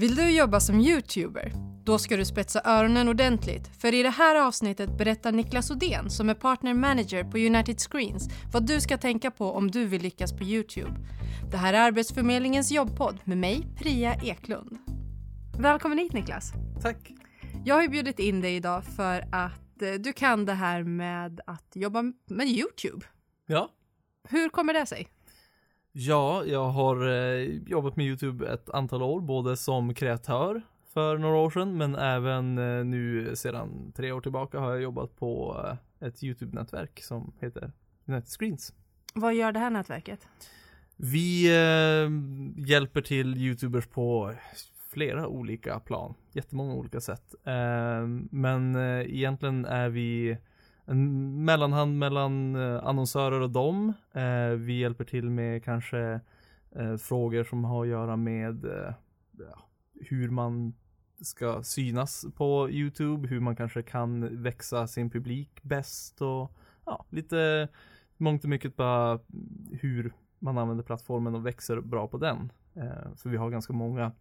Vill du jobba som YouTuber? Då ska du spetsa öronen ordentligt, för i det här avsnittet berättar Niklas Odén, som är partner manager på United Screens, vad du ska tänka på om du vill lyckas på YouTube. Det här är Arbetsförmedlingens jobbpodd med mig, Priya Eklund. Välkommen hit Niklas! Tack! Jag har bjudit in dig idag för att eh, du kan det här med att jobba med YouTube. Ja. Hur kommer det sig? Ja, jag har eh, jobbat med YouTube ett antal år, både som kreatör för några år sedan, men även eh, nu sedan tre år tillbaka har jag jobbat på eh, ett YouTube-nätverk som heter United Screens. Vad gör det här nätverket? Vi eh, hjälper till YouTubers på flera olika plan, jättemånga olika sätt. Eh, men eh, egentligen är vi en mellanhand mellan eh, annonsörer och dem. Eh, vi hjälper till med kanske eh, frågor som har att göra med hur man ska synas på YouTube, hur man kanske kan växa sin publik bäst och ja, lite mångt och mycket bara hur man använder plattformen och växer bra på den. För vi har ganska många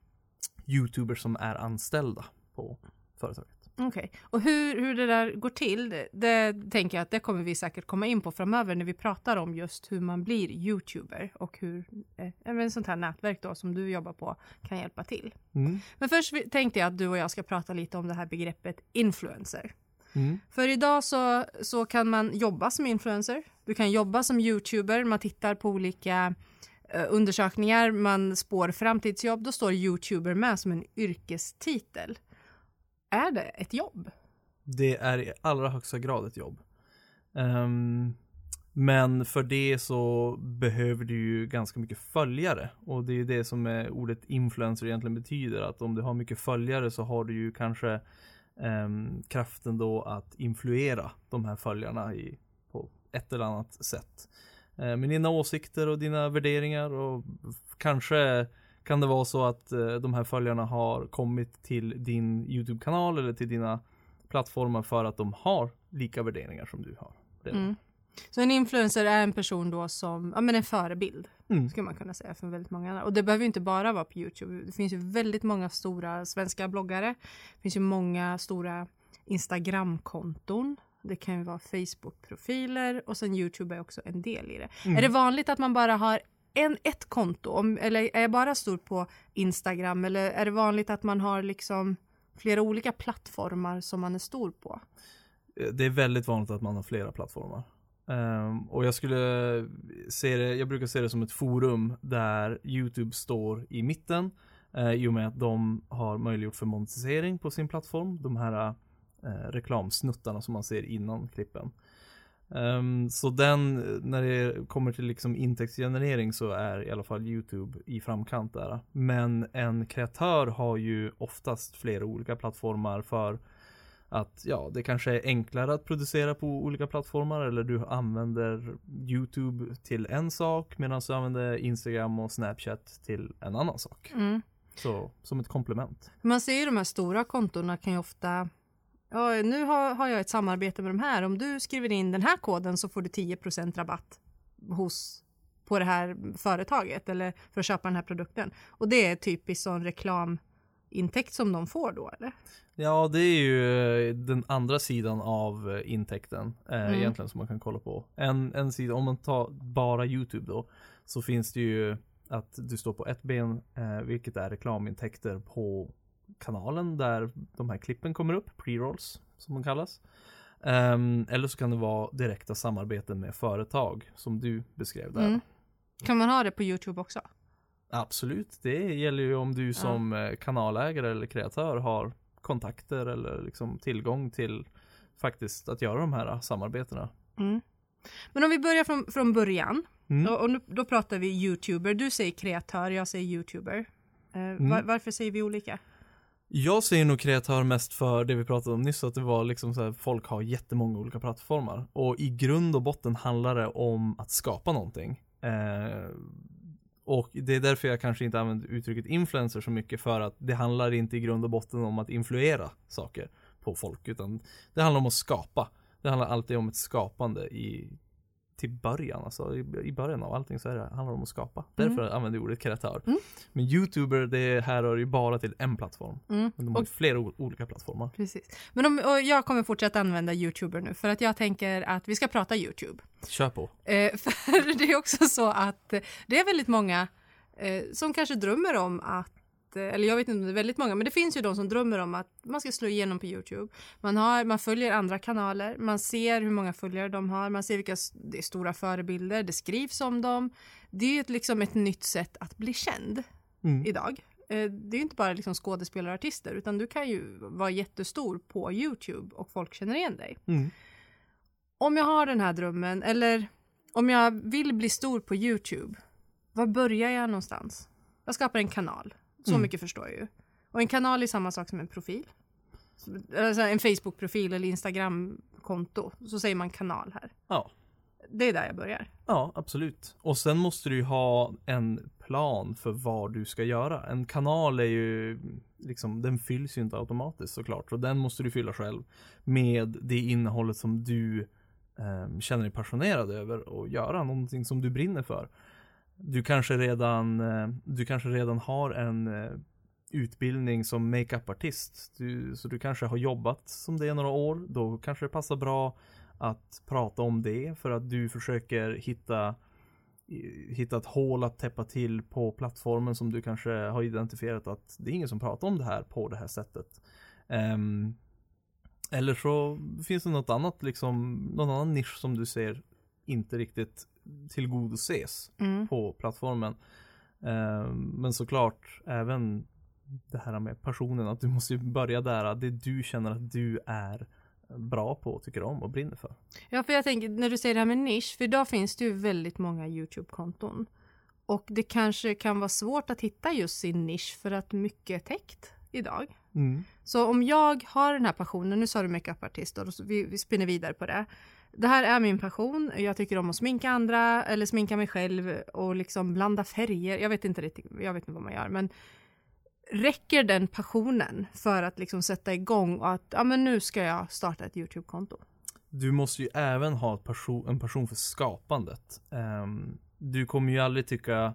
YouTubers som är anställda på företaget. Okej, okay. och hur, hur det där går till, det, det, tänker jag att det kommer vi säkert komma in på framöver när vi pratar om just hur man blir YouTuber och hur eh, en sånt här nätverk då som du jobbar på kan hjälpa till. Mm. Men först tänkte jag att du och jag ska prata lite om det här begreppet influencer. Mm. För idag så, så kan man jobba som influencer. Du kan jobba som YouTuber, man tittar på olika eh, undersökningar, man spår framtidsjobb, då står YouTuber med som en yrkestitel är det ett jobb? Det är i allra högsta grad ett jobb. Um, men för det så behöver du ju ganska mycket följare och det är det som är ordet influencer egentligen betyder att om du har mycket följare så har du ju kanske um, kraften då att influera de här följarna i, på ett eller annat sätt. Uh, med dina åsikter och dina värderingar och kanske kan det vara så att eh, de här följarna har kommit till din YouTube-kanal eller till dina plattformar för att de har lika värderingar som du har? Mm. Så en influencer är en person då som, ja men en förebild, mm. skulle man kunna säga för väldigt många andra. Och det behöver inte bara vara på YouTube. Det finns ju väldigt många stora svenska bloggare. Det finns ju många stora Instagram-konton. Det kan ju vara Facebook-profiler och sen YouTube är också en del i det. Mm. Är det vanligt att man bara har en, ett konto? Om, eller är jag bara stor på Instagram eller är det vanligt att man har liksom flera olika plattformar som man är stor på? Eh, det är väldigt vanligt att man har flera plattformar. Um, och jag skulle se det, jag brukar se det som ett forum där YouTube står i mitten uh, i och med att de har möjliggjort för monetisering på sin plattform. De här uh, reklamsnuttarna som man ser innan klippen. Um, så den, när det kommer till liksom intäktsgenerering så är i alla fall YouTube i framkant där. Men en kreatör har ju oftast flera olika plattformar för att ja, det kanske är enklare att producera på olika plattformar eller du använder YouTube till en sak medan du använder Instagram och Snapchat till en annan sak. Mm. Så som ett komplement. Man ser ju de här stora kontona kan ju ofta nu har, har jag ett samarbete med de här. Om du skriver in den här koden så får du 10% rabatt hos på det här företaget eller för att köpa den här produkten. Och det är typiskt sån reklamintäkt som de får då eller? Ja, det är ju den andra sidan av eh, intäkten eh, mm. egentligen som man kan kolla på. En, en sida, om man tar bara YouTube då, så finns det ju att du står på ett ben, eh, vilket är reklamintäkter på kanalen där de här klippen kommer upp, pre-rolls som de kallas. Um, eller så kan det vara direkta samarbeten med företag som du beskrev där. Mm. Kan man ha det på YouTube också? Absolut, det gäller ju om du som ja. Eh, kanalägare eller kreatör har kontakter eller liksom tillgång till faktiskt att göra de här samarbetena. Mm. Men om vi börjar från, från början mm. och, och nu, då pratar vi YouTuber. Du säger kreatör, jag säger YouTuber. Mm. var, varför säger vi olika? Jag ser nog kreatör mest för det vi pratade om nyss, att det var liksom så här, folk har jättemånga olika plattformar. Och i grund och botten handlar det om att skapa någonting. Eh, och det är därför jag kanske inte använder uttrycket influencer så mycket, för att det handlar inte i grund och botten om att influera saker på folk, utan det handlar om att skapa. Det handlar alltid om ett skapande i till början, alltså i, början av allting så är det, handlar det om att skapa. Mm. Därför använder jag ordet kreatör. Mm. Men youtuber, det här rör ju bara till en plattform. Mm. Men de har Och, flera olika plattformar. precis. Men om, jag kommer fortsätta använda Youtuber nu för att jag tänker att vi ska prata Youtube. Kör på. Eh, för det är också så att det är väldigt många eh, som kanske drömmer om att eh, eller jag vet inte om det är väldigt många, men det finns ju de som drömmer om att man ska slå igenom på Youtube. Man, har, man följer andra kanaler, man ser hur många följare de har, man ser vilka det är stora förebilder, det skrivs om dem. Det är ju ett, liksom ett nytt sätt att bli känd Mm. idag. Eh, Det är ju inte bara liksom skådespelare och artister, utan du kan ju vara jättestor på Youtube och folk känner igen dig Mm. om jag har den här drömmen eller om jag vill bli stor på Youtube, var börjar jag någonstans? Jag skapar en kanal, så Mm. mycket förstår jag ju. Och en kanal är samma sak som en profil. Alltså en Facebook-profil eller Instagram-konto, så säger man kanal här. Ja. Det är där jag börjar. Ja, absolut. Och sen måste du ju ha en plan för vad du ska göra. En kanal är ju liksom, den fylls ju inte automatiskt såklart. Och den måste du fylla själv med det innehållet som du eh, känner dig passionerad över och göra någonting som du brinner för. Du kanske redan, eh, du kanske redan har en eh, utbildning som makeup-artist. Du, så du kanske har jobbat som det i några år. Då kanske det passar bra att prata om det för att du försöker hitta hitta ett hål att täppa till på plattformen som du kanske har identifierat att det är ingen som pratar om det här på det här sättet. Um, eller så finns det något annat liksom, någon annan nisch som du ser inte riktigt tillgodoses Mm. på plattformen. Ehm, men såklart även det här med passionen, att du måste ju börja där, det du känner att du är bra på, tycker om och brinner för. Ja, för jag tänker när du säger det här med nisch, för idag finns det ju väldigt många Youtube-konton. Och det kanske kan vara svårt att hitta just sin nisch för att mycket är täckt idag. Mm. Så om jag har den här passionen, nu sa du makeupartist och vi, vi spinner vidare på det. Det här är min passion, jag tycker om att sminka andra eller sminka mig själv och liksom blanda färger. Jag vet inte riktigt, jag vet inte vad man gör men räcker den passionen för att liksom sätta igång och att ja men nu ska jag starta ett Youtube-konto? Du måste ju även ha passion, en passion för skapandet. Ehm, du kommer ju aldrig tycka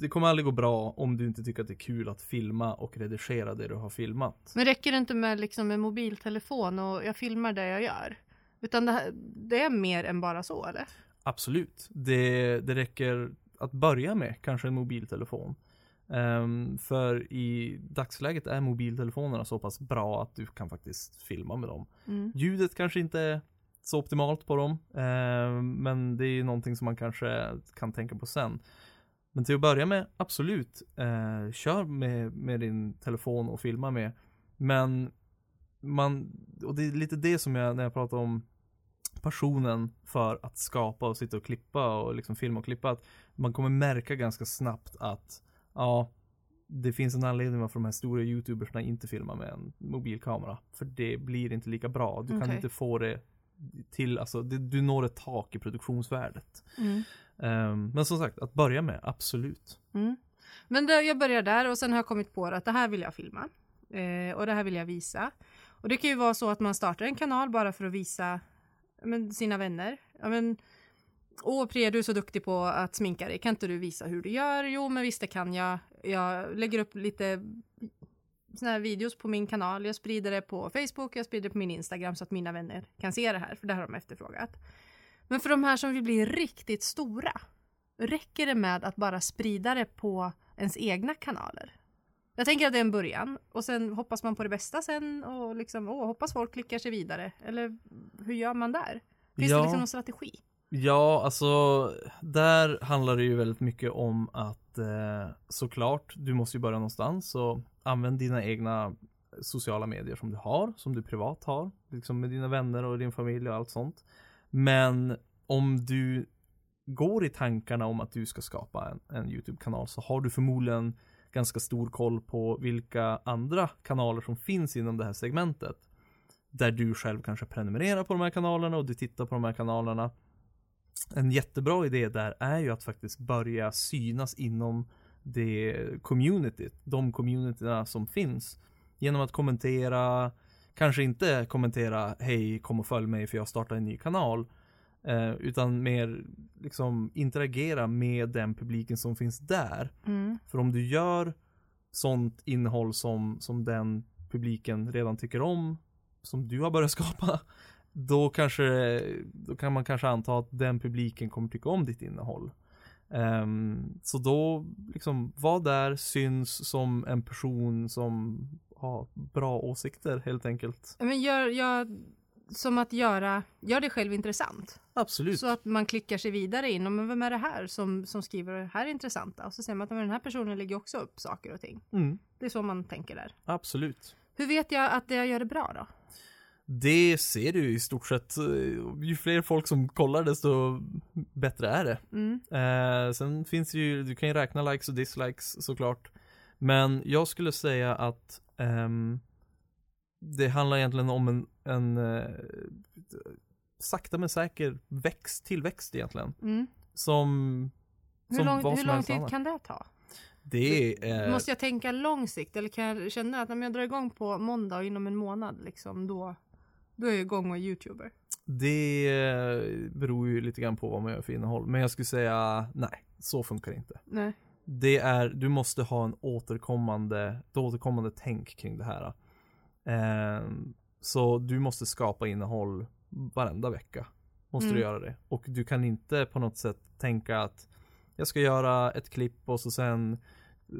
Det kommer aldrig gå bra om du inte tycker att det är kul att filma och redigera det du har filmat. Men räcker det inte med liksom en mobiltelefon och jag filmar det jag gör? Utan det, här, det är mer än bara så eller? Absolut. Det, det räcker att börja med kanske en mobiltelefon. Ehm, för i dagsläget är mobiltelefonerna så pass bra att du kan faktiskt filma med dem. Mm. Ljudet kanske inte är så optimalt på dem. ehm, men det är ju någonting som man kanske kan tänka på sen. Men till att börja med, absolut. Eh, kör med, med din telefon och filma med. Men man, och det är lite det som jag, när jag pratar om passionen för att skapa och sitta och klippa och liksom filma och klippa. Att man kommer märka ganska snabbt att ja, det finns en anledning varför de här stora youtubersna inte filmar med en mobilkamera. För det blir inte lika bra. Du kan Okej. inte få det till, alltså det, du når ett tak i produktionsvärdet. Mm. Ehm, men som sagt, att börja med, absolut. Mm. Men då, jag börjar där och sen har jag kommit på att det här vill jag filma. Eh, och det här vill jag visa. Och det kan ju vara så att man startar en kanal bara för att visa men, sina vänner. Ja, men, Åh Priya, du är så duktig på att sminka dig. Kan inte du visa hur du gör? Jo, men visst det kan jag. Jag lägger upp lite såna här videos på min kanal. Jag sprider det på Facebook, jag sprider det på min Instagram så att mina vänner kan se det här, för det har de efterfrågat. Men för de här som vill bli riktigt stora, räcker det med att bara sprida det på ens egna kanaler? Jag tänker att det är en början och sen hoppas man på det bästa sen och liksom, åh, hoppas folk klickar sig vidare. Eller hur gör man där? Finns det Ja. liksom någon strategi? Ja, alltså där handlar det ju väldigt mycket om att eh, såklart, du måste ju börja någonstans så använd dina egna sociala medier som du har, som du privat har, liksom med dina vänner och din familj och allt sånt. Men om du går i tankarna om att du ska skapa en, en YouTube-kanal så har du förmodligen ganska stor koll på vilka andra kanaler som finns inom det här segmentet. Där du själv kanske prenumererar på de här kanalerna och du tittar på de här kanalerna. En jättebra idé där är ju att faktiskt börja synas inom det communityt, de communityna som finns. Genom att kommentera, kanske inte kommentera hej kom och följ mig för jag startar en ny kanal. Eh, utan mer liksom interagera med den publiken som finns där. Mm. För om du gör sånt innehåll som, som den publiken redan tycker om, som du har börjat skapa, då kanske, då kan man kanske anta att den publiken kommer tycka om ditt innehåll. Ehm, så då, liksom, var där, syns som en person som har bra åsikter helt enkelt. Men gör, gör, som att göra, gör det själv intressant. Absolut. Så att man klickar sig vidare in. Men vem är det här som, som skriver det här intressanta? Och så ser man att men den här personen lägger också upp saker och ting. Mm, Det är så man tänker där. absolut. Hur vet jag att jag gör det bra då? Det ser du i stort sett. eh, Ju fler folk som kollar desto bättre är det. Mm. Eh, sen finns det ju, du kan ju räkna likes och dislikes såklart. Men jag skulle säga att ehm, det handlar egentligen om en, en eh, sakta men säker växt, tillväxt egentligen. Mm. Som, Hur som lång, vad hur som lång tid annat. kan det ta? Det är, Måste jag tänka lång sikt eller kan jag känna att om jag drar igång på måndag och inom en månad liksom då, då är jag igång och är youtuber? det eh, beror ju lite grann på vad man gör för innehåll. Men jag skulle säga nej, så funkar det inte. Nej. Det är, du måste ha en återkommande, ett återkommande tänk kring det här. Ehm, så du måste skapa innehåll varenda vecka. Måste Mm. du göra det. Och du kan inte på något sätt tänka att jag ska göra ett klipp och så sen eh,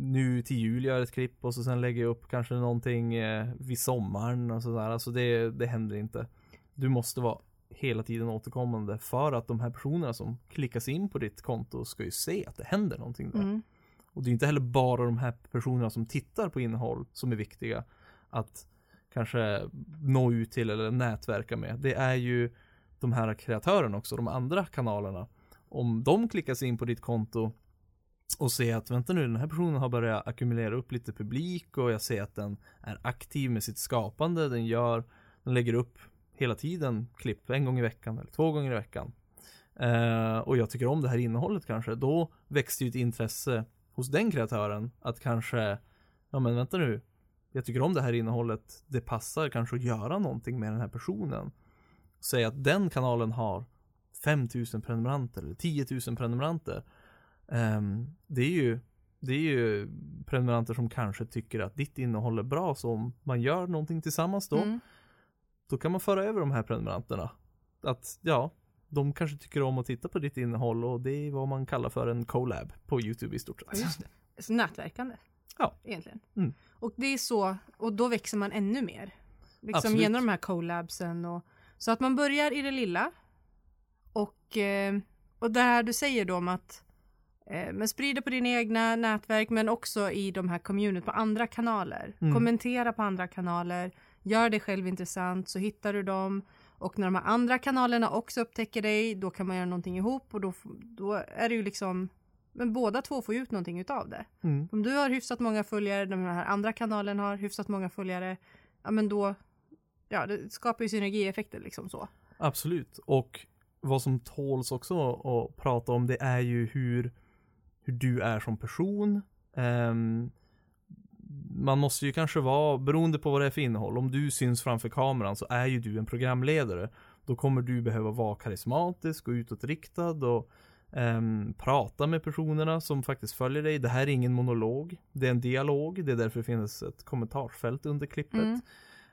nu till jul gör ett klipp och så sen lägger jag upp kanske någonting eh, vid sommaren och sådär. Alltså det, det händer inte. Du måste vara hela tiden återkommande för att de här personerna som klickas in på ditt konto ska ju se att det händer någonting där. Mm. Och det är inte heller bara de här personerna som tittar på innehåll som är viktiga att kanske nå ut till eller nätverka med. Det är ju de här kreatörerna också, de andra kanalerna. Om de klickar sig in på ditt konto och ser att vänta nu, den här personen har börjat ackumulera upp lite publik och jag ser att den är aktiv med sitt skapande, den gör, den lägger upp hela tiden klipp en gång i veckan eller två gånger i veckan. Eh, och jag tycker om det här innehållet kanske, då växte ju ett intresse hos den kreatören att kanske, ja men vänta nu, jag tycker om det här innehållet, det passar kanske att göra någonting med den här personen. Säg att den kanalen har 5000 prenumeranter eller 10 000 prenumeranter. Ehm, det är ju det är ju prenumeranter som kanske tycker att ditt innehåll är bra så om man gör någonting tillsammans då Mm. då kan man föra över de här prenumeranterna. Att ja, de kanske tycker om att titta på ditt innehåll och det är vad man kallar för en collab på YouTube i stort sett. just det. Så nätverkande. Ja. Egentligen. Mm. Och det är så, och då växer man ännu mer. Liksom Absolut. genom de här collabsen och så att man börjar i det lilla. Och, eh, och det här du säger då om att eh, men sprida på dina egna nätverk men också i de här community på andra kanaler. Mm. Kommentera på andra kanaler. Gör det själv intressant så hittar du dem. Och när de här andra kanalerna också upptäcker dig då kan man göra någonting ihop och då, då är det ju liksom men båda två får ju ut någonting utav det. Mm. Om du har hyfsat många följare, de här andra kanalen har hyfsat många följare, ja men då, ja det skapar ju synergieffekter liksom så. Absolut. Och vad som tåls också att prata om det är ju hur, hur du är som person. Ehm, man måste ju kanske vara, beroende på vad det är för innehåll, om du syns framför kameran så är ju du en programledare. Då kommer du behöva vara karismatisk och utåtriktad och ehm, prata med personerna som faktiskt följer dig. Det här är ingen monolog, det är en dialog. Det är därför det finns ett kommentarsfält under klippet. Mm.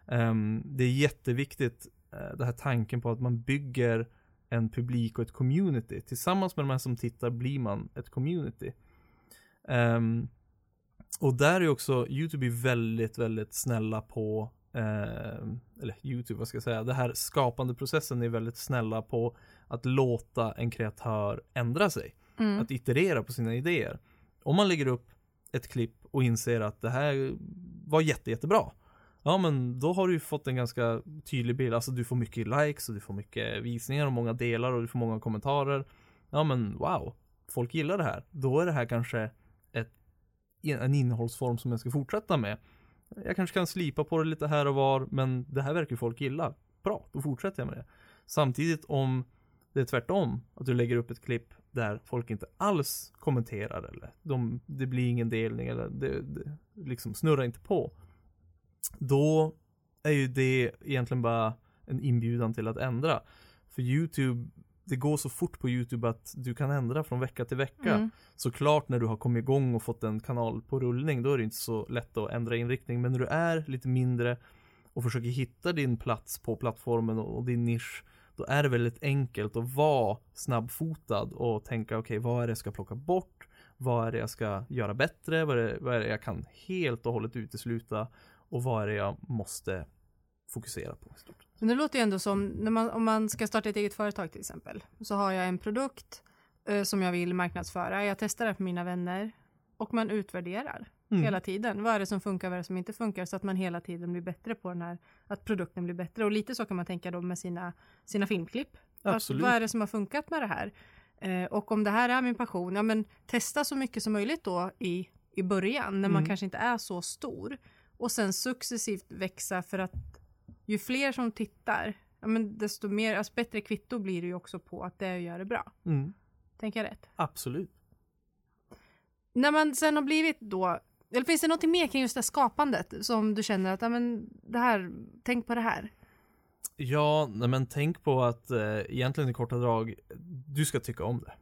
Ehm, det är jätteviktigt, uh, den här tanken på att man bygger en publik och ett community. Tillsammans med de här som tittar blir man ett community. Ehm, och där är också YouTube är väldigt, väldigt snälla på, ehm, eller YouTube, vad ska jag säga, det här skapande processen är väldigt snälla på att låta en kreatör ändra sig Mm. att iterera på sina idéer. Om man lägger upp ett klipp och inser att det här var jätte, jättebra. Ja men då har du ju fått en ganska tydlig bild, alltså du får mycket likes och du får mycket visningar och många delar och du får många kommentarer. Ja men wow, folk gillar det här. Då är det här kanske ett, en innehållsform som jag ska fortsätta med. Jag kanske kan slipa på det lite här och var, men det här verkar folk gilla. Bra, då fortsätter jag med det. Samtidigt om det är tvärtom, att du lägger upp ett klipp där folk inte alls kommenterar eller de, det blir ingen delning eller det, det liksom snurrar inte på. Då är ju det egentligen bara en inbjudan till att ändra. För YouTube, det går så fort på YouTube att du kan ändra från vecka till vecka. Mm. Såklart när du har kommit igång och fått en kanal på rullning, då är det inte så lätt att ändra inriktning. Men när du är lite mindre och försöker hitta din plats på plattformen och din nisch, då är det väldigt enkelt att vara snabbfotad och tänka okej, vad är det jag ska plocka bort? Vad är det jag ska göra bättre? Vad är, det, vad är det jag kan helt och hållet utesluta? Och vad är det jag måste fokusera på? stort? Men det låter ju ändå som, när man, om man ska starta ett eget företag till exempel, så har jag en produkt eh, som jag vill marknadsföra, jag testar det för mina vänner och man utvärderar Mm. hela tiden. Vad är det som funkar, vad är det som inte funkar, så att man hela tiden blir bättre på den här, att produkten blir bättre. Och lite så kan man tänka då med sina, sina filmklipp. Att, Absolut. vad är det som har funkat med det här? Eh, och om det här är min passion, ja men testa så mycket som möjligt då i, i början, när man Mm. kanske inte är så stor. Och sen successivt växa för att ju fler som tittar, ja men desto mer, alltså bättre kvitto blir det ju också på att det gör det bra. Mm. Tänker jag rätt? Absolut. När man sen har blivit då, eller finns det något mer kring just det skapandet som du känner att, ja men det här, tänk på det här. Ja, nej, men tänk på att eh, egentligen i korta drag, du ska tycka om det.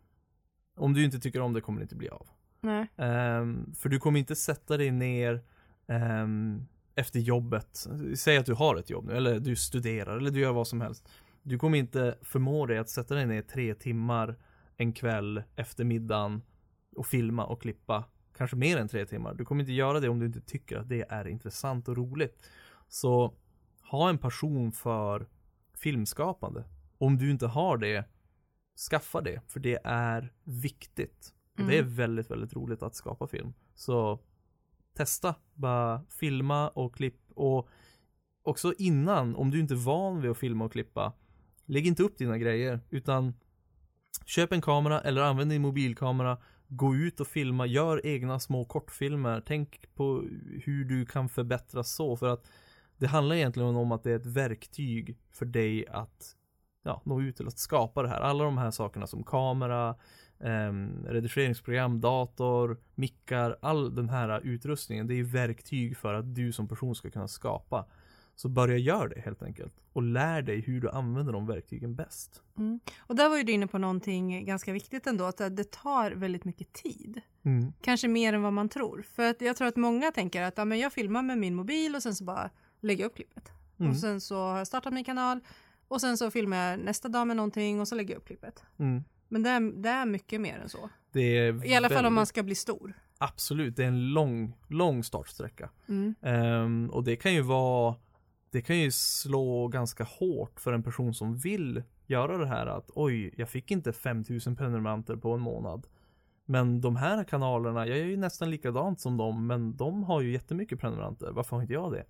Om du inte tycker om det kommer det inte bli av. Nej. Ehm, för du kommer inte sätta dig ner ehm, efter jobbet. Säg att du har ett jobb nu, eller du studerar, eller du gör vad som helst. Du kommer inte förmå dig att sätta dig ner tre timmar en kväll efter middagen och filma och klippa. Kanske mer än tre timmar. Du kommer inte göra det om du inte tycker att det är intressant och roligt. Så ha en passion för filmskapande. Om du inte har det, skaffa det. För det är viktigt. Och det är Mm. väldigt, väldigt roligt att skapa film. Så testa. Bara filma och klipp. Och också innan, om du inte är van vid att filma och klippa, lägg inte upp dina grejer. Utan köp en kamera eller använd din mobilkamera. Gå ut och filma, gör egna små kortfilmer. Tänk på hur du kan förbättra så. För att det handlar egentligen om att det är ett verktyg för dig att ja, nå ut till att skapa det här. Alla de här sakerna som kamera, eh, redigeringsprogram, dator, mickar, all den här utrustningen. Det är verktyg för att du som person ska kunna skapa. Så börja göra det helt enkelt. Och lär dig hur du använder de verktygen bäst. Mm. Och där var ju du inne på någonting ganska viktigt ändå, att det tar väldigt mycket tid. Kanske mer än vad man tror. För att jag tror att många tänker att ja, men jag filmar med min mobil och sen så bara lägger jag upp klippet. Mm. Och sen så har jag startat min kanal och sen så filmar jag nästa dag med någonting och så lägger jag upp klippet. Mm. Men det är, det är mycket mer än så. Är I alla fall om väldigt- man ska bli stor. Absolut, det är en lång, lång startsträcka. Mm. Ehm, och det kan ju vara det kan ju slå ganska hårt för en person som vill göra det här att oj, jag fick inte 5000 prenumeranter på en månad. Men de här kanalerna, jag är ju nästan likadant som dem, men de har ju jättemycket prenumeranter. Varför har inte jag det?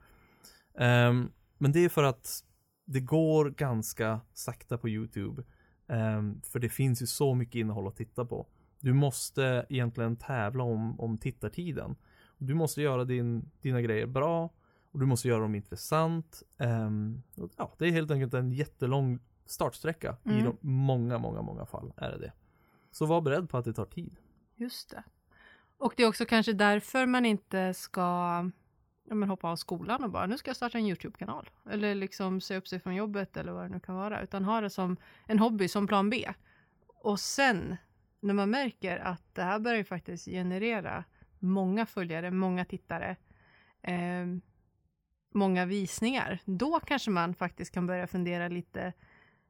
Um, men det är för att det går ganska sakta på YouTube. Um, för det finns ju så mycket innehåll att titta på. Du måste egentligen tävla om, om tittartiden. Du måste göra din, dina grejer bra och du måste göra dem intressant. Och ja, det är helt enkelt en jättelång startsträcka i Mm. de, många, många, många fall är det det. Så var beredd på att det tar tid. Just det. Och det är också kanske därför man inte ska ja, men hoppa av skolan och bara nu ska jag starta en YouTube-kanal. Eller liksom se upp sig från jobbet eller vad det nu kan vara. Utan ha det som en hobby, som plan B. Och sen när man märker att det här börjar ju faktiskt generera många följare, många tittare, eh, många visningar. Då kanske man faktiskt kan börja fundera lite,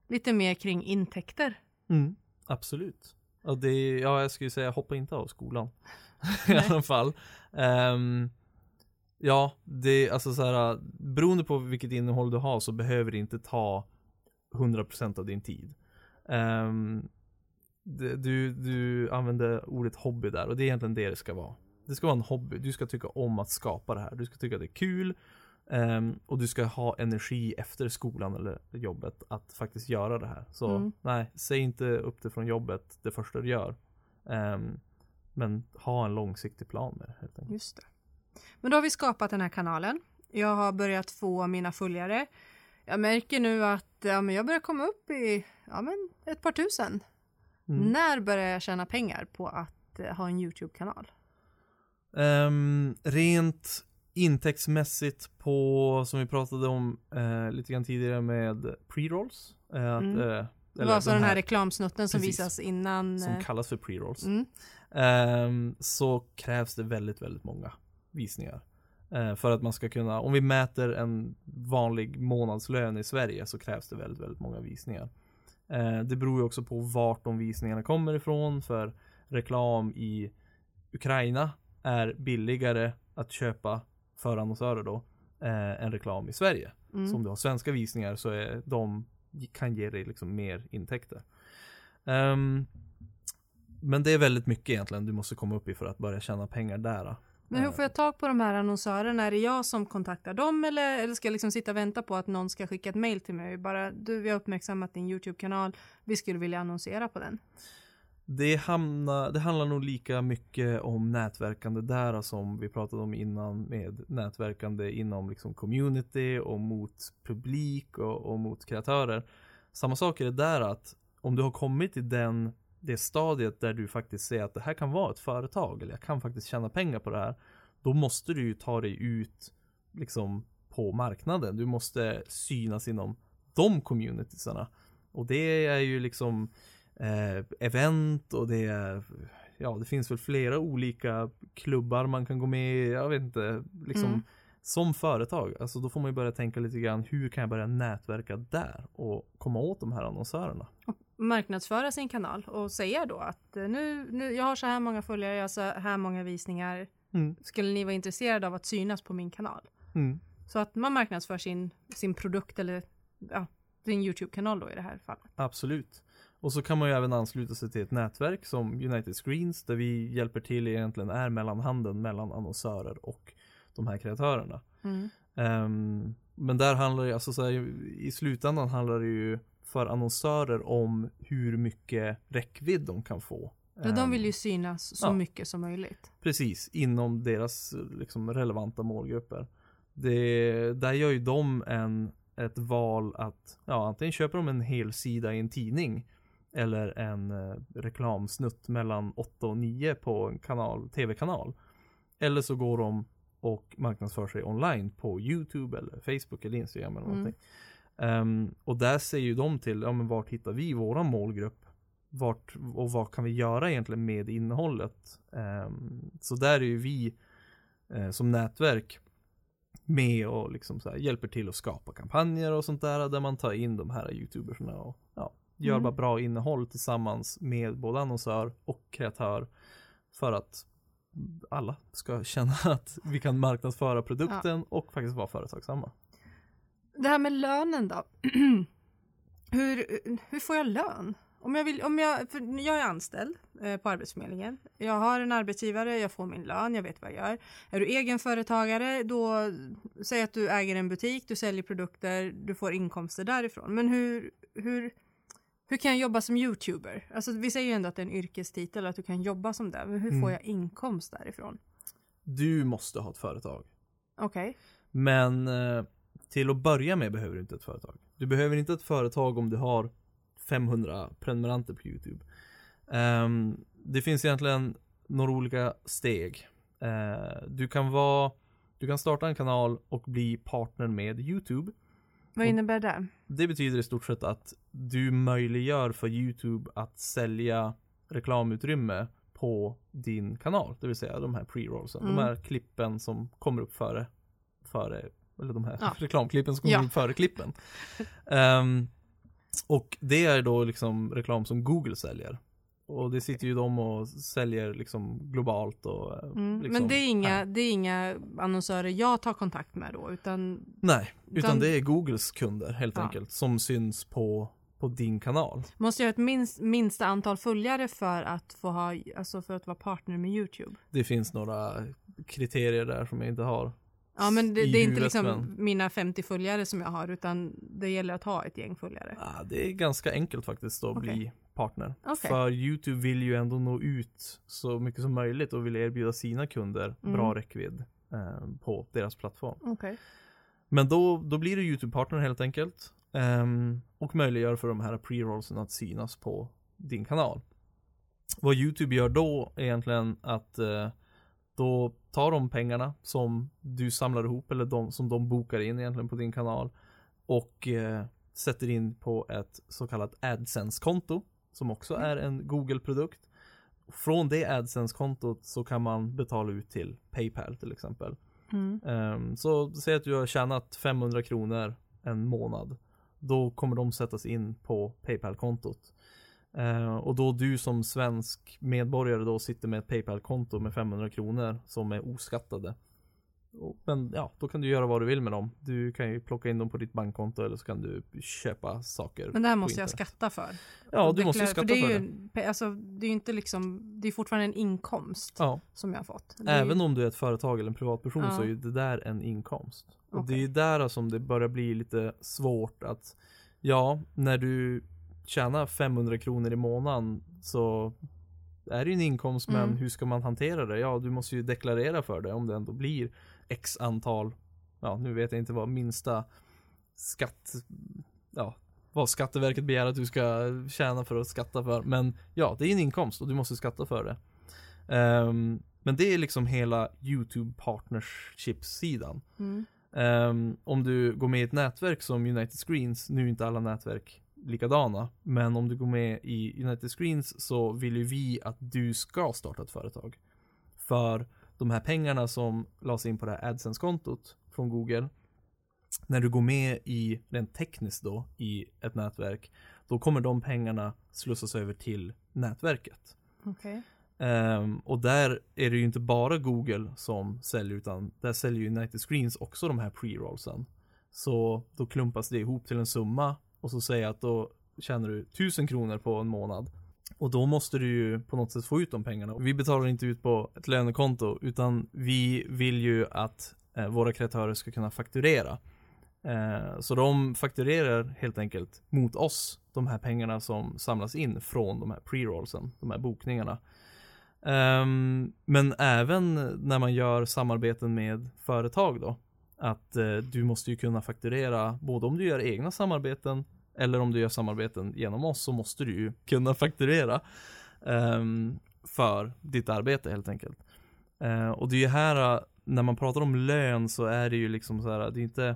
lite mer kring intäkter. Mm, absolut. Och det, ja, jag skulle säga hoppa inte av skolan. I alla fall. Ehm, ja, det alltså så här, beroende på vilket innehåll du har så behöver det inte ta 100% av din tid. Ehm, det, du, du använder ordet hobby där och det är egentligen det det ska vara. Det ska vara en hobby, du ska tycka om att skapa det här. Du ska tycka det är kul ehm, och du ska ha energi efter skolan eller jobbet att faktiskt göra det här. Så Mm. nej, säg inte upp det från jobbet det första du gör. Ehm, men ha en långsiktig plan med det helt enkelt. Just det. Men då har vi skapat den här kanalen. Jag har börjat få mina följare. Jag märker nu att ja, men jag börjar komma upp i ja, men ett par tusen. Mm. När börjar jag tjäna pengar på att eh, ha en YouTube-kanal? Ehm, rent intäktsmässigt på, som vi pratade om eh, lite grann tidigare med pre-rolls. Eh, att Mm. eh, Det var alltså den här, här reklamsnutten som Precis. visas innan. som eh, kallas för pre-rolls. mm. Ehm, så krävs det väldigt, väldigt många visningar. Eh, för att man ska kunna, om vi mäter en vanlig månadslön i Sverige så krävs det väldigt, väldigt många visningar. Eh, det beror ju också på vart de visningarna kommer ifrån för reklam i Ukraina är billigare att köpa för annonsörer då eh, än reklam i Sverige. Mm. Så om du har svenska visningar så är de kan ge dig liksom mer intäkter. Ehm, men det är väldigt mycket egentligen du måste komma upp i för att börja tjäna pengar där. Men hur får jag tag på de här annonsörerna? Är det jag som kontaktar dem eller, eller ska jag liksom sitta och vänta på att någon ska skicka ett mail till mig? Bara du, vi har uppmärksammat din YouTube-kanal. Vi skulle vilja annonsera på den. Det, hamnar, det handlar nog lika mycket om nätverkande där som vi pratade om innan med nätverkande inom liksom community och mot publik och, och mot kreatörer. Samma sak är det där att om du har kommit till den, det stadiet där du faktiskt ser att det här kan vara ett företag eller jag kan faktiskt tjäna pengar på det här. Då måste du ju ta dig ut liksom på marknaden. Du måste synas inom de communitiesarna. Och det är ju liksom eh, event och det är Ja det finns väl flera olika klubbar man kan gå med i, jag vet inte liksom Mm. Som företag, alltså då får man ju börja tänka lite grann hur kan jag börja nätverka där och komma åt de här annonsörerna Marknadsföra sin kanal och säga då att eh, nu, nu, jag har så här många följare, jag har så här många visningar. mm. Skulle ni vara intresserade av att synas på min kanal? Mm. Så att man marknadsför sin, sin produkt eller ja, sin YouTube-kanal då i det här fallet. Absolut. Och så kan man ju även ansluta sig till ett nätverk som United Screens där vi hjälper till egentligen är mellanhanden mellan annonsörer och de här kreatörerna. Mm. Ehm, men där handlar det, alltså så här, i slutändan handlar det ju för annonsörer om hur mycket räckvidd de kan få. Ja, de vill Ehm, ju synas så ja. mycket som möjligt. Precis, inom deras liksom, relevanta målgrupper. Det, där gör ju de en, ett val att, ja antingen köper de en hel sida i en tidning eller en eh, reklamsnutt mellan 8 och 9 på en kanal, tv-kanal. Eller så går de och marknadsför sig online på YouTube eller Facebook eller Instagram eller Mm. någonting. Ehm, och där säger ju de till, ja men vart hittar vi våran målgrupp? Vart, och vad kan vi göra egentligen med innehållet? Ehm, så där är ju vi eh, som nätverk med och liksom så här hjälper till att skapa kampanjer och sånt där där man tar in de här youtubersna och ja, gör Mm. bara bra innehåll tillsammans med både annonsör och kreatör för att alla ska känna att vi kan marknadsföra produkten och faktiskt vara företagsamma. Det här med lönen då. hur, hur får jag lön? Om jag, vill, om jag, för jag är anställd eh, på Arbetsförmedlingen. Jag har en arbetsgivare, jag får min lön, jag vet vad jag gör. Är du egenföretagare, då säg att du äger en butik, du säljer produkter, du får inkomster därifrån. Men hur, hur, hur kan jag jobba som youtuber? Alltså, vi säger ju ändå att det är en yrkestitel, att du kan jobba som det. Men hur Mm. får jag inkomst därifrån? Du måste ha ett företag. Okej. Men eh, till att börja med behöver du inte ett företag. Du behöver inte ett företag om du har 500 prenumeranter på YouTube. Ehm, det finns egentligen några olika steg. Eh, du kan vara du kan starta en kanal och bli partner med YouTube. Vad innebär det? Det betyder i stort sett att du möjliggör för YouTube att sälja reklamutrymme på din kanal. Det vill säga de här pre-rollsen. Mm. De här klippen som kommer upp före, före eller de här Ja. reklamklippen som kommer Ja. upp före klippen. Ehm, och det är då liksom reklam som Google säljer. Och det sitter ju de och säljer liksom globalt och eh, Mm. liksom, Men det är, inga, här. det är inga annonsörer jag tar kontakt med då, utan Nej, utan Utan- det är Googles kunder helt Ja. enkelt som syns på, på din kanal. måste jag ha ett minst, minsta antal följare för att få ha, alltså för att vara partner med YouTube. Det finns några kriterier där som jag inte har. Ja men det, det är inte liksom men- mina 50 följare som jag har utan det gäller att ha ett gäng följare. Ah, det är ganska enkelt faktiskt att Okej. bli partner. Okej. För YouTube vill ju ändå nå ut så mycket som möjligt och vill erbjuda sina kunder Mm. bra räckvidd eh, på deras plattform. Okej. Men då, då blir du YouTube-partner helt enkelt. ehm, och möjliggör för de här pre-rollsen att synas på din kanal. Vad YouTube gör då är egentligen att eh, då tar de pengarna som du samlar ihop eller de som de bokar in egentligen på din kanal och eh, sätter in på ett så kallat AdSense-konto som också är en Google-produkt. Från det AdSense-kontot så kan man betala ut till Paypal till exempel. Mm. Um, så säg att du har tjänat 500 kronor en månad. Då kommer de sättas in på Paypal-kontot. Uh, och då du som svensk medborgare då sitter med ett Paypal-konto med 500 kronor som är oskattade. Men ja, då kan du göra vad du vill med dem. Du kan ju plocka in dem på ditt bankkonto eller så kan du köpa saker. Men det här måste jag skatta för. Ja, du måste skatta för det. Är ju, det. Alltså, det är ju inte liksom, det är fortfarande en inkomst ja. som jag har fått. Även ju... om du är ett företag eller en privatperson ja. så är ju det där en inkomst. Och okay. det är ju där som det börjar bli lite svårt att, ja, när du tjänar 500 kronor i månaden så är det ju en inkomst mm. men hur ska man hantera det? Ja, du måste ju deklarera för det om det ändå blir x antal, ja nu vet jag inte vad minsta skatt, ja vad Skatteverket begär att du ska tjäna för att skatta för. Men ja, det är en inkomst och du måste skatta för det. Um, men det är liksom hela YouTube partnership-sidan. Mm. Um, om du går med i ett nätverk som United Screens, nu är inte alla nätverk likadana, men om du går med i United Screens så vill ju vi att du ska starta ett företag. För de här pengarna som lades in på det här AdSense-kontot från Google, när du går med i, rent tekniskt då, i ett nätverk, då kommer de pengarna slussas över till nätverket. Okay. Um, ehm, och där är det ju inte bara Google som säljer, utan där säljer United Screens också de här pre-rollsen. Så då klumpas det ihop till en summa och så säger att då tjänar du 1000 kronor på en månad. Och då måste du ju på något sätt få ut de pengarna. Vi betalar inte ut på ett lönekonto utan vi vill ju att eh, våra kreatörer ska kunna fakturera. Eh, så de fakturerar helt enkelt mot oss de här pengarna som samlas in från de här pre-rollsen, de här bokningarna. Um, men även när man gör samarbeten med företag då. Att uh, du måste ju kunna fakturera både om du gör egna samarbeten eller om du gör samarbeten genom oss så måste du ju kunna fakturera um, för ditt arbete helt enkelt. Uh, och det är ju här, uh, när man pratar om lön så är det ju liksom så här, det är inte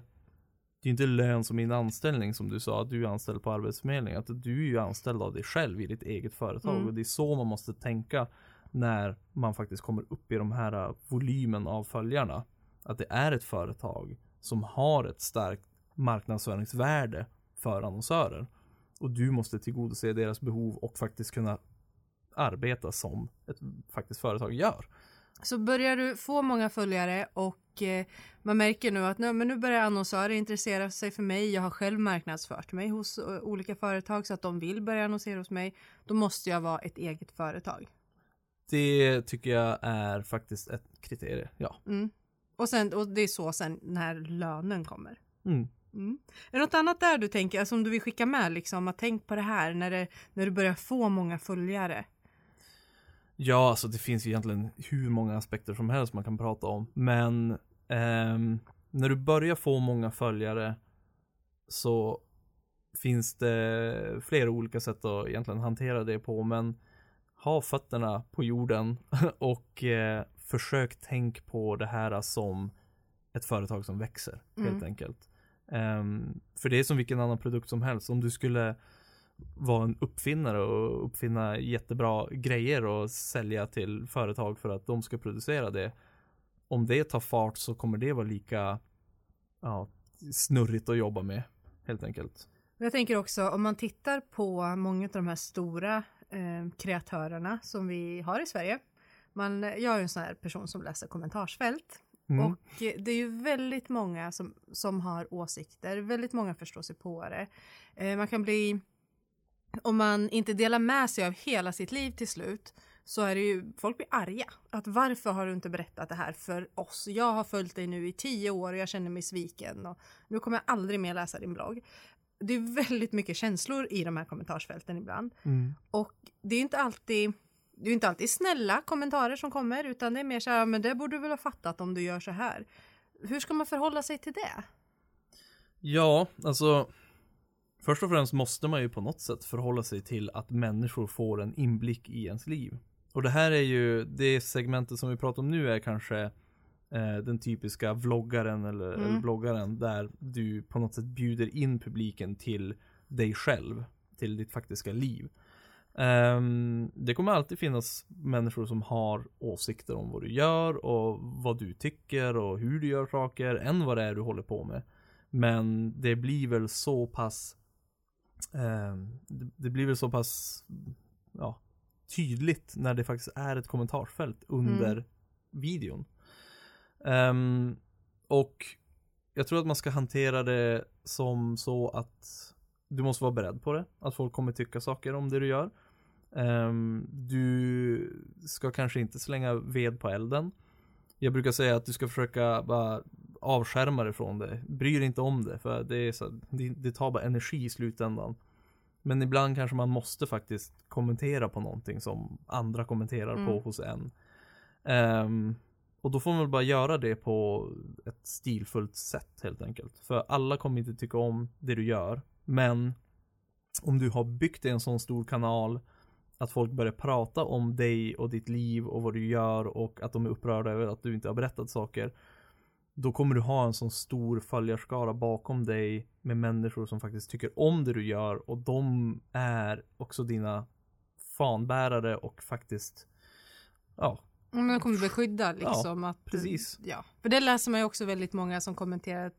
det är inte lön som en anställning som du sa, att du är anställd på Arbetsförmedlingen. Att du är ju anställd av dig själv i ditt eget företag. Mm. Och det är så man måste tänka när man faktiskt kommer upp i de här uh, volymen av följarna. Att det är ett företag som har ett starkt marknadsföringsvärde för annonsörer. Och du måste tillgodose deras behov och faktiskt kunna arbeta som ett faktiskt företag gör. Så börjar du få många följare och eh, man märker nu att nu, men nu börjar annonsörer intressera sig för mig. Jag har själv marknadsfört mig hos uh, olika företag så att de vill börja annonsera hos mig. Då måste jag vara ett eget företag. Det tycker jag är faktiskt ett kriterie, ja. Mm. Och, sen, och det är så sen när lönen kommer. Mm. Mm. Är det något annat där du tänker, alltså om du vill skicka med liksom, att tänk på det här när, det, när du börjar få många följare? Ja, alltså det finns ju egentligen hur många aspekter som helst man kan prata om, men ehm, när du börjar få många följare så finns det flera olika sätt att egentligen hantera det på, men ha fötterna på jorden och eh, försök tänk på det här som ett företag som växer helt mm. enkelt. Um, för det är som vilken annan produkt som helst. Om du skulle vara en uppfinnare och uppfinna jättebra grejer och sälja till företag för att de ska producera det. Om det tar fart så kommer det vara lika ja, snurrigt att jobba med helt enkelt. Jag tänker också om man tittar på många av de här stora eh, kreatörerna som vi har i Sverige. Man, jag är en sån här person som läser kommentarsfält Mm. Och det är ju väldigt många som, som har åsikter, väldigt många förstår sig på det. Eh, man kan bli, om man inte delar med sig av hela sitt liv till slut, så är det ju, folk blir arga. Att varför har du inte berättat det här för oss? Jag har följt dig nu i tio år och jag känner mig sviken och nu kommer jag aldrig mer läsa din blogg. Det är väldigt mycket känslor i de här kommentarsfälten ibland. Mm. Och det är inte alltid det är inte alltid snälla kommentarer som kommer utan det är mer så här, men det borde du väl ha fattat om du gör så här. Hur ska man förhålla sig till det? Ja, alltså Först och främst måste man ju på något sätt förhålla sig till att människor får en inblick i ens liv. Och det här är ju, det segmentet som vi pratar om nu är kanske eh, den typiska vloggaren eller, Mm. eller bloggaren där du på något sätt bjuder in publiken till dig själv, till ditt faktiska liv. Ehm, det kommer alltid finnas människor som har åsikter om vad du gör och vad du tycker och hur du gör saker än vad det är du håller på med. Men det blir väl så pass ehm, det, det blir väl så pass ja, tydligt när det faktiskt är ett kommentarsfält under Mm. videon. Ehm, och jag tror att man ska hantera det som så att du måste vara beredd på det. Att folk kommer tycka saker om det du gör. Ehm, du ska kanske inte slänga ved på elden. Jag brukar säga att du ska försöka bara avskärma dig från det. Bry dig inte om det, för det, är så, det, det tar bara energi i slutändan. Men ibland kanske man måste faktiskt kommentera på någonting som andra kommenterar på Mm. hos en. Ehm, och då får man väl bara göra det på ett stilfullt sätt helt enkelt. För alla kommer inte tycka om det du gör. Men om du har byggt en sån stor kanal att folk börjar prata om dig och ditt liv och vad du gör och att de är upprörda över att du inte har berättat saker. Då kommer du ha en sån stor följarskara bakom dig med människor som faktiskt tycker om det du gör och de är också dina fanbärare och faktiskt ja, men de kommer beskydda liksom att... precis. Ja, för det läser man ju också väldigt många som kommenterar att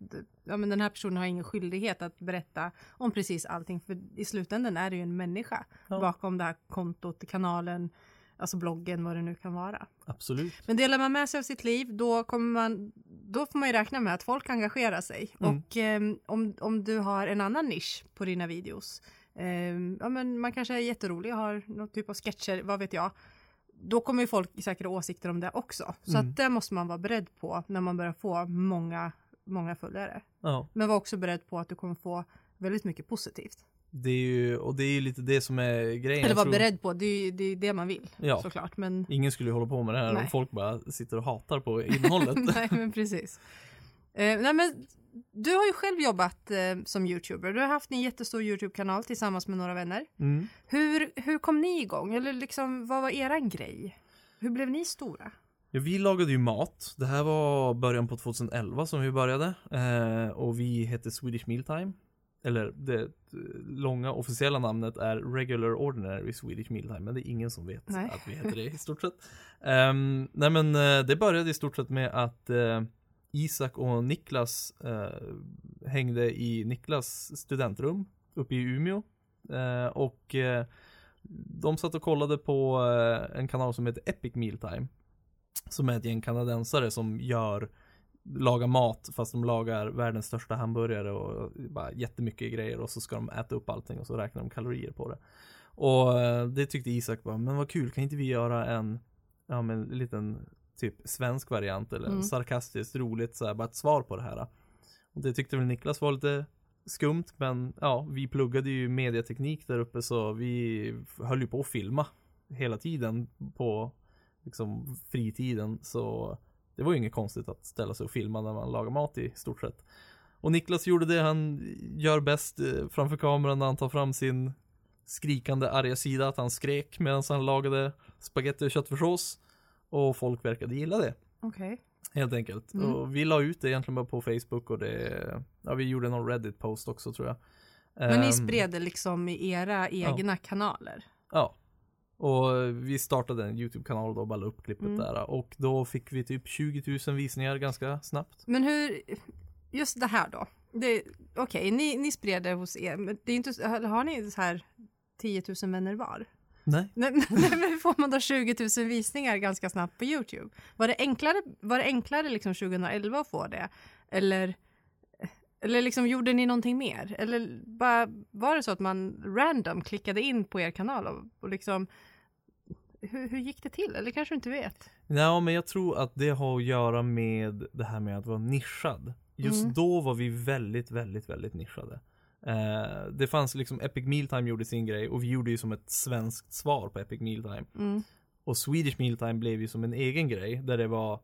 ja, men den här personen har ingen skyldighet att berätta om precis allting för i slutändan är det ju en människa Ja. bakom det här kontot, kanalen, alltså bloggen, vad det nu kan vara. absolut. Men delar man med sig av sitt liv då kommer man, då får man ju räkna med att folk engagerar sig Mm. och ehm, om, om du har en annan nisch på dina videos, ehm, ja men man kanske är jätterolig och har någon typ av sketcher, vad vet jag, då kommer ju folk säkert ha åsikter om det också. Så Mm. att det måste man vara beredd på när man börjar få många, många följare. Ja. Men var också beredd på att du kommer få väldigt mycket positivt. Det är ju, och det är ju lite det som är grejen. Eller vara beredd på, det är ju det, är det man vill Ja. såklart. Men Ingen skulle ju hålla på med det här Nej. om folk bara sitter och hatar på innehållet. nej men precis. Eh, nej men du har ju själv jobbat eh, som youtuber. Du har haft en jättestor YouTube-kanal tillsammans med några vänner. Mm. Hur, hur kom ni igång? Eller liksom, vad var eran grej? Hur blev ni stora? Ja, vi lagade ju mat. Det här var början på 2011 som vi började. Eh, och vi hette Swedish Mealtime. Eller det eh, långa officiella namnet är Regular Ordinary Swedish Mealtime. Men det är ingen som vet Nej. att vi heter det i stort sett. Ehm, nej men eh, det började i stort sett med att eh, Isak och Niklas eh, hängde i Niklas studentrum uppe i Umeå. Eh, och eh, de satt och kollade på eh, en kanal som heter Epic Mealtime. Som är ett gäng kanadensare som gör lagar mat fast de lagar världens största hamburgare och bara jättemycket grejer och så ska de äta upp allting och så räknar de kalorier på det. Och eh, det tyckte Isak bara, men vad kul, kan inte vi göra en, ja men en liten typ svensk variant eller Mm. sarkastiskt roligt så här, bara ett svar på det här. Och det tyckte väl Niklas var lite skumt men ja, vi pluggade ju mediateknik där uppe så vi höll ju på att filma hela tiden på liksom fritiden så det var ju inget konstigt att ställa sig och filma när man lagar mat i stort sett. Och Niklas gjorde det han gör bäst eh, framför kameran när han tar fram sin skrikande arga sida att han skrek medan han lagade spaghetti och köttfärssås och folk verkade gilla det. Okej. Helt enkelt. Mm. Och vi la ut det egentligen bara på Facebook och det, ja vi gjorde någon Reddit-post också tror jag. Men ni Ehm, spred det liksom i era egna kanaler? Ja. Och vi startade en YouTube-kanal då och bara la upp klippet Mm. där. Och då fick vi typ 20 000 visningar ganska snabbt. Men hur, just det här då. Okej, ni, ni spred det hos er, men det är inte, har ni så här 10 000 vänner var? Nej. Nej, men får man då 20 000 visningar ganska snabbt på YouTube? Var det enklare, var det enklare liksom 2011 att få det? Eller, eller liksom gjorde ni någonting mer? Eller bara, var det så att man random klickade in på er kanal och, och liksom hur, hur gick det till? Eller kanske du inte vet? Ja, men jag tror att det har att göra med det här med att vara nischad. Just Mm. då var vi väldigt, väldigt, väldigt nischade. Eh, det fanns liksom, Epic Mealtime gjorde sin grej och vi gjorde ju som ett svenskt svar på Epic Mealtime. Mm. Och Swedish Mealtime blev ju som en egen grej där det var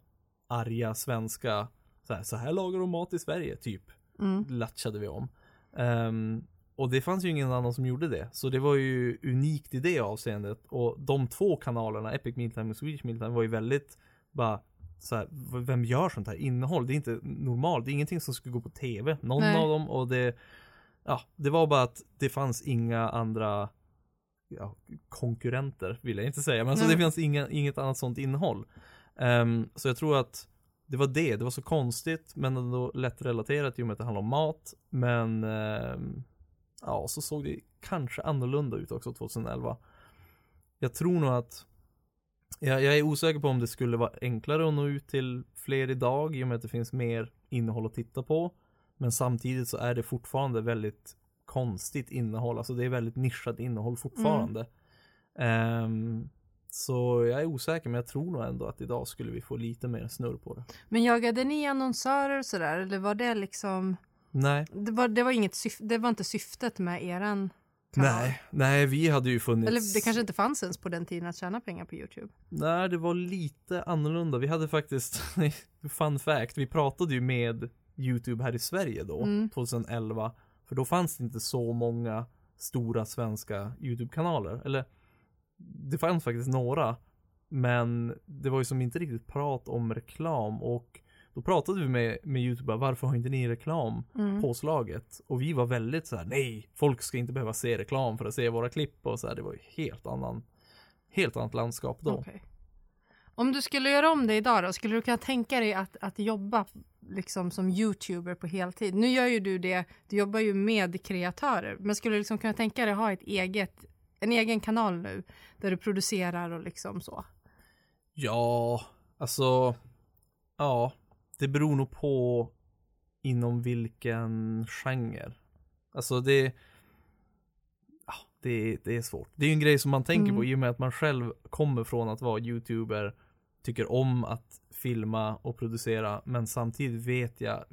arga svenska, så här, så här lagar de mat i Sverige, typ. Mm. latchade vi om. Ehm, och det fanns ju ingen annan som gjorde det. Så det var ju unikt i det avseendet. Och de två kanalerna, Epic Mealtime och Swedish Mealtime, var ju väldigt bara så här, vem gör sånt här innehåll? Det är inte normalt, det är ingenting som skulle gå på tv, någon Nej. av dem och det Ja, det var bara att det fanns inga andra ja, konkurrenter vill jag inte säga, men alltså det fanns inga, inget annat sånt innehåll. Ehm, så jag tror att det var det, det var så konstigt men ändå lätt relaterat i och med att det handlar om mat. Men ehm, ja, så såg det kanske annorlunda ut också 2011. Jag tror nog att jag, jag är osäker på om det skulle vara enklare att nå ut till fler idag i och med att det finns mer innehåll att titta på. Men samtidigt så är det fortfarande väldigt konstigt innehåll, alltså det är väldigt nischat innehåll fortfarande. Ehm, så jag är osäker men jag tror nog ändå att idag skulle vi få lite mer snurr på det. Men jagade ni annonsörer och sådär eller var det liksom Nej, det var, det var inget syfte, det var inte syftet med eran kanal? nej, nej vi hade ju funnits Eller det kanske inte fanns ens på den tiden att tjäna pengar på Youtube? Nej, det var lite annorlunda. Vi hade faktiskt, fun fact, vi pratade ju med YouTube här i Sverige då, Mm. 2011. För då fanns det inte så många stora svenska YouTube-kanaler. Eller, det fanns faktiskt några. Men det var ju som inte riktigt prat om reklam och då pratade vi med, med YouTube, varför har inte ni reklam Mm. påslaget? Och vi var väldigt så här: nej, folk ska inte behöva se reklam för att se våra klipp och så här, det var ju helt annan, helt annat landskap då. Okej. Om du skulle göra om det idag då, skulle du kunna tänka dig att, att jobba liksom som youtuber på heltid? Nu gör ju du det, du jobbar ju med kreatörer, men skulle du liksom kunna tänka dig att ha ett eget, en egen kanal nu där du producerar och liksom så? Ja, alltså, ja, det beror nog på inom vilken genre. Alltså det, det, det är svårt. Det är ju en grej som man tänker Mm. på i och med att man själv kommer från att vara youtuber, tycker om att filma och producera, men samtidigt vet jag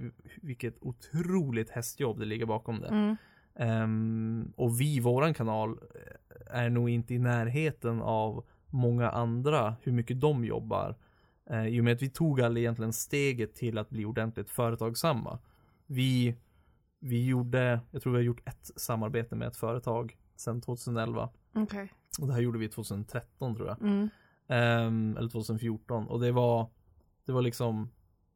vilket otroligt hästjobb det ligger bakom det. Mm. Ehm, och vi, våran kanal, eh, är nog inte i närheten av många andra, hur mycket de jobbar. Uh, I och med att vi tog aldrig egentligen steget till att bli ordentligt företagsamma. Vi, vi gjorde, jag tror vi har gjort ett samarbete med ett företag sedan 2011. Okej. Och det här gjorde vi 2013 tror jag. Mm. Ehm, eller 2014. Och det var, det var liksom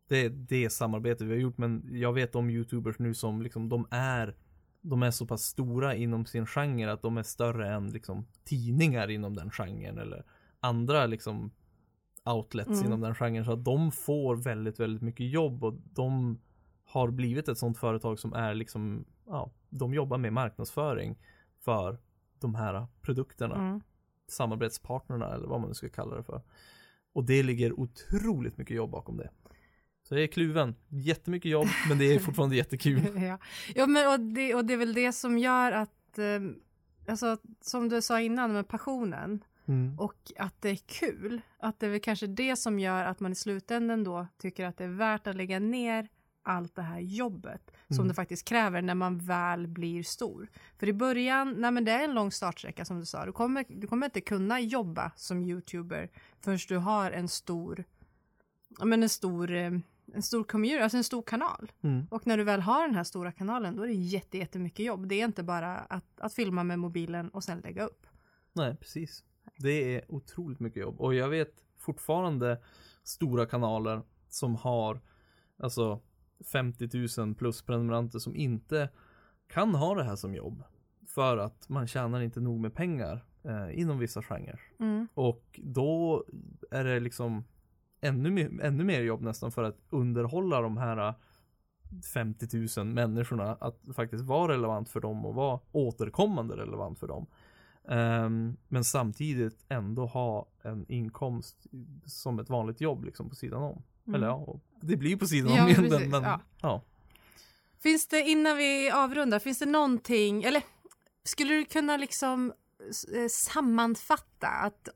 det, det samarbetet vi har gjort. Men jag vet om YouTubers nu som liksom, de är de är så pass stora inom sin genre att de är större än liksom tidningar inom den genren eller andra liksom outlets Mm. inom den genren så att de får väldigt, väldigt mycket jobb och de har blivit ett sånt företag som är liksom, ja, de jobbar med marknadsföring för de här produkterna Mm. samarbetspartnerna eller vad man nu ska kalla det för. Och det ligger otroligt mycket jobb bakom det. Så jag är kluven. Jättemycket jobb, men det är fortfarande jättekul. ja, ja men och det, och det är väl det som gör att, eh, alltså som du sa innan med passionen Mm. och att det är kul, att det är väl kanske det som gör att man i slutändan då tycker att det är värt att lägga ner allt det här jobbet som Mm. det faktiskt kräver när man väl blir stor. För i början, nej men det är en lång startsträcka som du sa, du kommer, du kommer inte kunna jobba som youtuber förrän du har en stor, men en stor, eh, en stor community, alltså en stor kanal. Mm. Och när du väl har den här stora kanalen då är det jätte, jättemycket jobb. Det är inte bara att, att filma med mobilen och sen lägga upp. Nej, precis. Det är otroligt mycket jobb. Och jag vet fortfarande stora kanaler som har alltså 50 000 plus prenumeranter som inte kan ha det här som jobb. För att man tjänar inte nog med pengar eh, inom vissa genrer. Mm. Och då är det liksom ännu mer, ännu mer jobb nästan för att underhålla de här 50 000 människorna att faktiskt vara relevant för dem och vara återkommande relevant för dem. Ehm, men samtidigt ändå ha en inkomst som ett vanligt jobb liksom på sidan om. Mm. Eller ja, det blir på sidan Ja, om precis, men ja. ja. Finns det, innan vi avrundar, finns det någonting, eller skulle du kunna liksom eh, sammanfatta att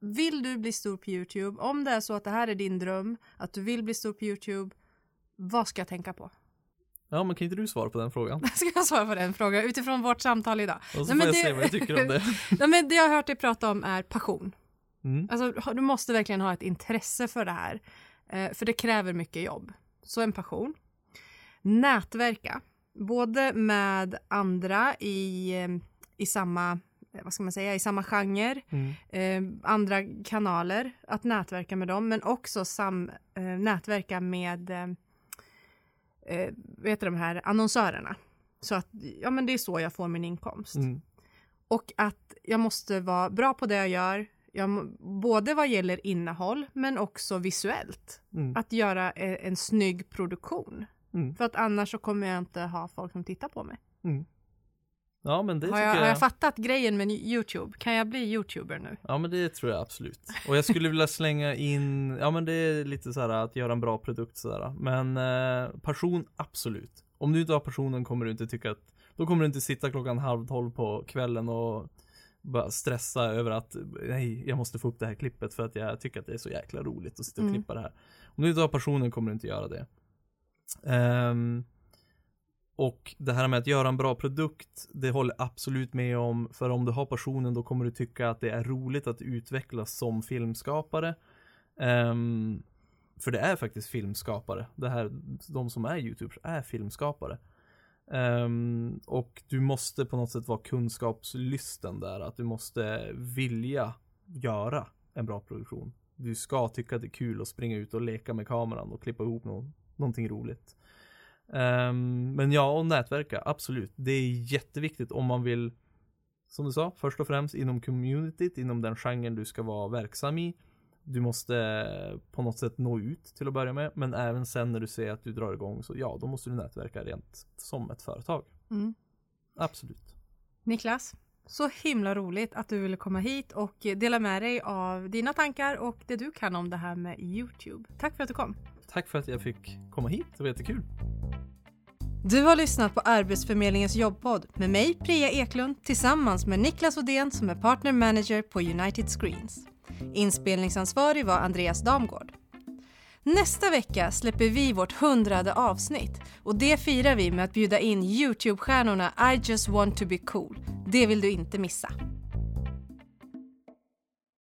vill du bli stor på Youtube, om det är så att det här är din dröm, att du vill bli stor på Youtube, vad ska jag tänka på? Ja men kan inte du svara på den frågan? Ska jag svara på den frågan utifrån vårt samtal idag? Och så Nej, får jag det- se vad jag tycker om det. Nej, men det jag har hört dig prata om är passion. Mm. Alltså, du måste verkligen ha ett intresse för det här. Eh, för det kräver mycket jobb. Så en passion. Nätverka. Både med andra i, eh, i samma eh, vad ska man säga, i samma genre, Mm. eh, andra kanaler, att nätverka med dem, men också sam, eh, nätverka med eh, heter de här annonsörerna. Så att, ja men det är så jag får min inkomst. Mm. Och att jag måste vara bra på det jag gör, jag, må- både vad gäller innehåll men också visuellt. Mm. Att göra eh, en snygg produktion. Mm. För att annars så kommer jag inte ha folk som tittar på mig. Mm. Ja men det Har tycker jag, har jag fattat grejen med Youtube? Kan jag bli Youtuber nu? Ja men det tror jag absolut. Och jag skulle vilja slänga in, ja men det är lite så här att göra en bra produkt sådär. Men eh, passion, absolut. Om du inte har passionen kommer du inte tycka att, då kommer du inte sitta klockan halv tolv på kvällen och bara stressa över att nej, jag måste få upp det här klippet för att jag tycker att det är så jäkla roligt att sitta och Mm. klippa det här. Om du inte har passionen kommer du inte göra det. Ehm, och det här med att göra en bra produkt, det håller jag absolut med om. För om du har passionen då kommer du tycka att det är roligt att utvecklas som filmskapare. Ehm, för det är faktiskt filmskapare. Det här, de som är YouTubers är filmskapare. Um, och du måste på något sätt vara kunskapslysten där. Att du måste vilja göra en bra produktion. Du ska tycka att det är kul att springa ut och leka med kameran och klippa ihop nå- någonting roligt. Um, men ja, och nätverka, absolut. Det är jätteviktigt om man vill, som du sa, först och främst inom communityt, inom den genren du ska vara verksam i. Du måste eh, på något sätt nå ut till att börja med, men även sen när du ser att du drar igång så ja, då måste du nätverka rent som ett företag. Mm. Absolut. Niklas, så himla roligt att du ville komma hit och dela med dig av dina tankar och det du kan om det här med Youtube. Tack för att du kom. Tack för att jag fick komma hit, det var jättekul. Du har lyssnat på Arbetsförmedlingens jobbpodd med mig, Priya Eklund, tillsammans med Niklas Odén som är partner manager på United Screens. Inspelningsansvarig var Andreas Damgård. Nästa vecka släpper vi vårt hundrade avsnitt och det firar vi med att bjuda in Youtube-stjärnorna I just want to be cool. Det vill du inte missa.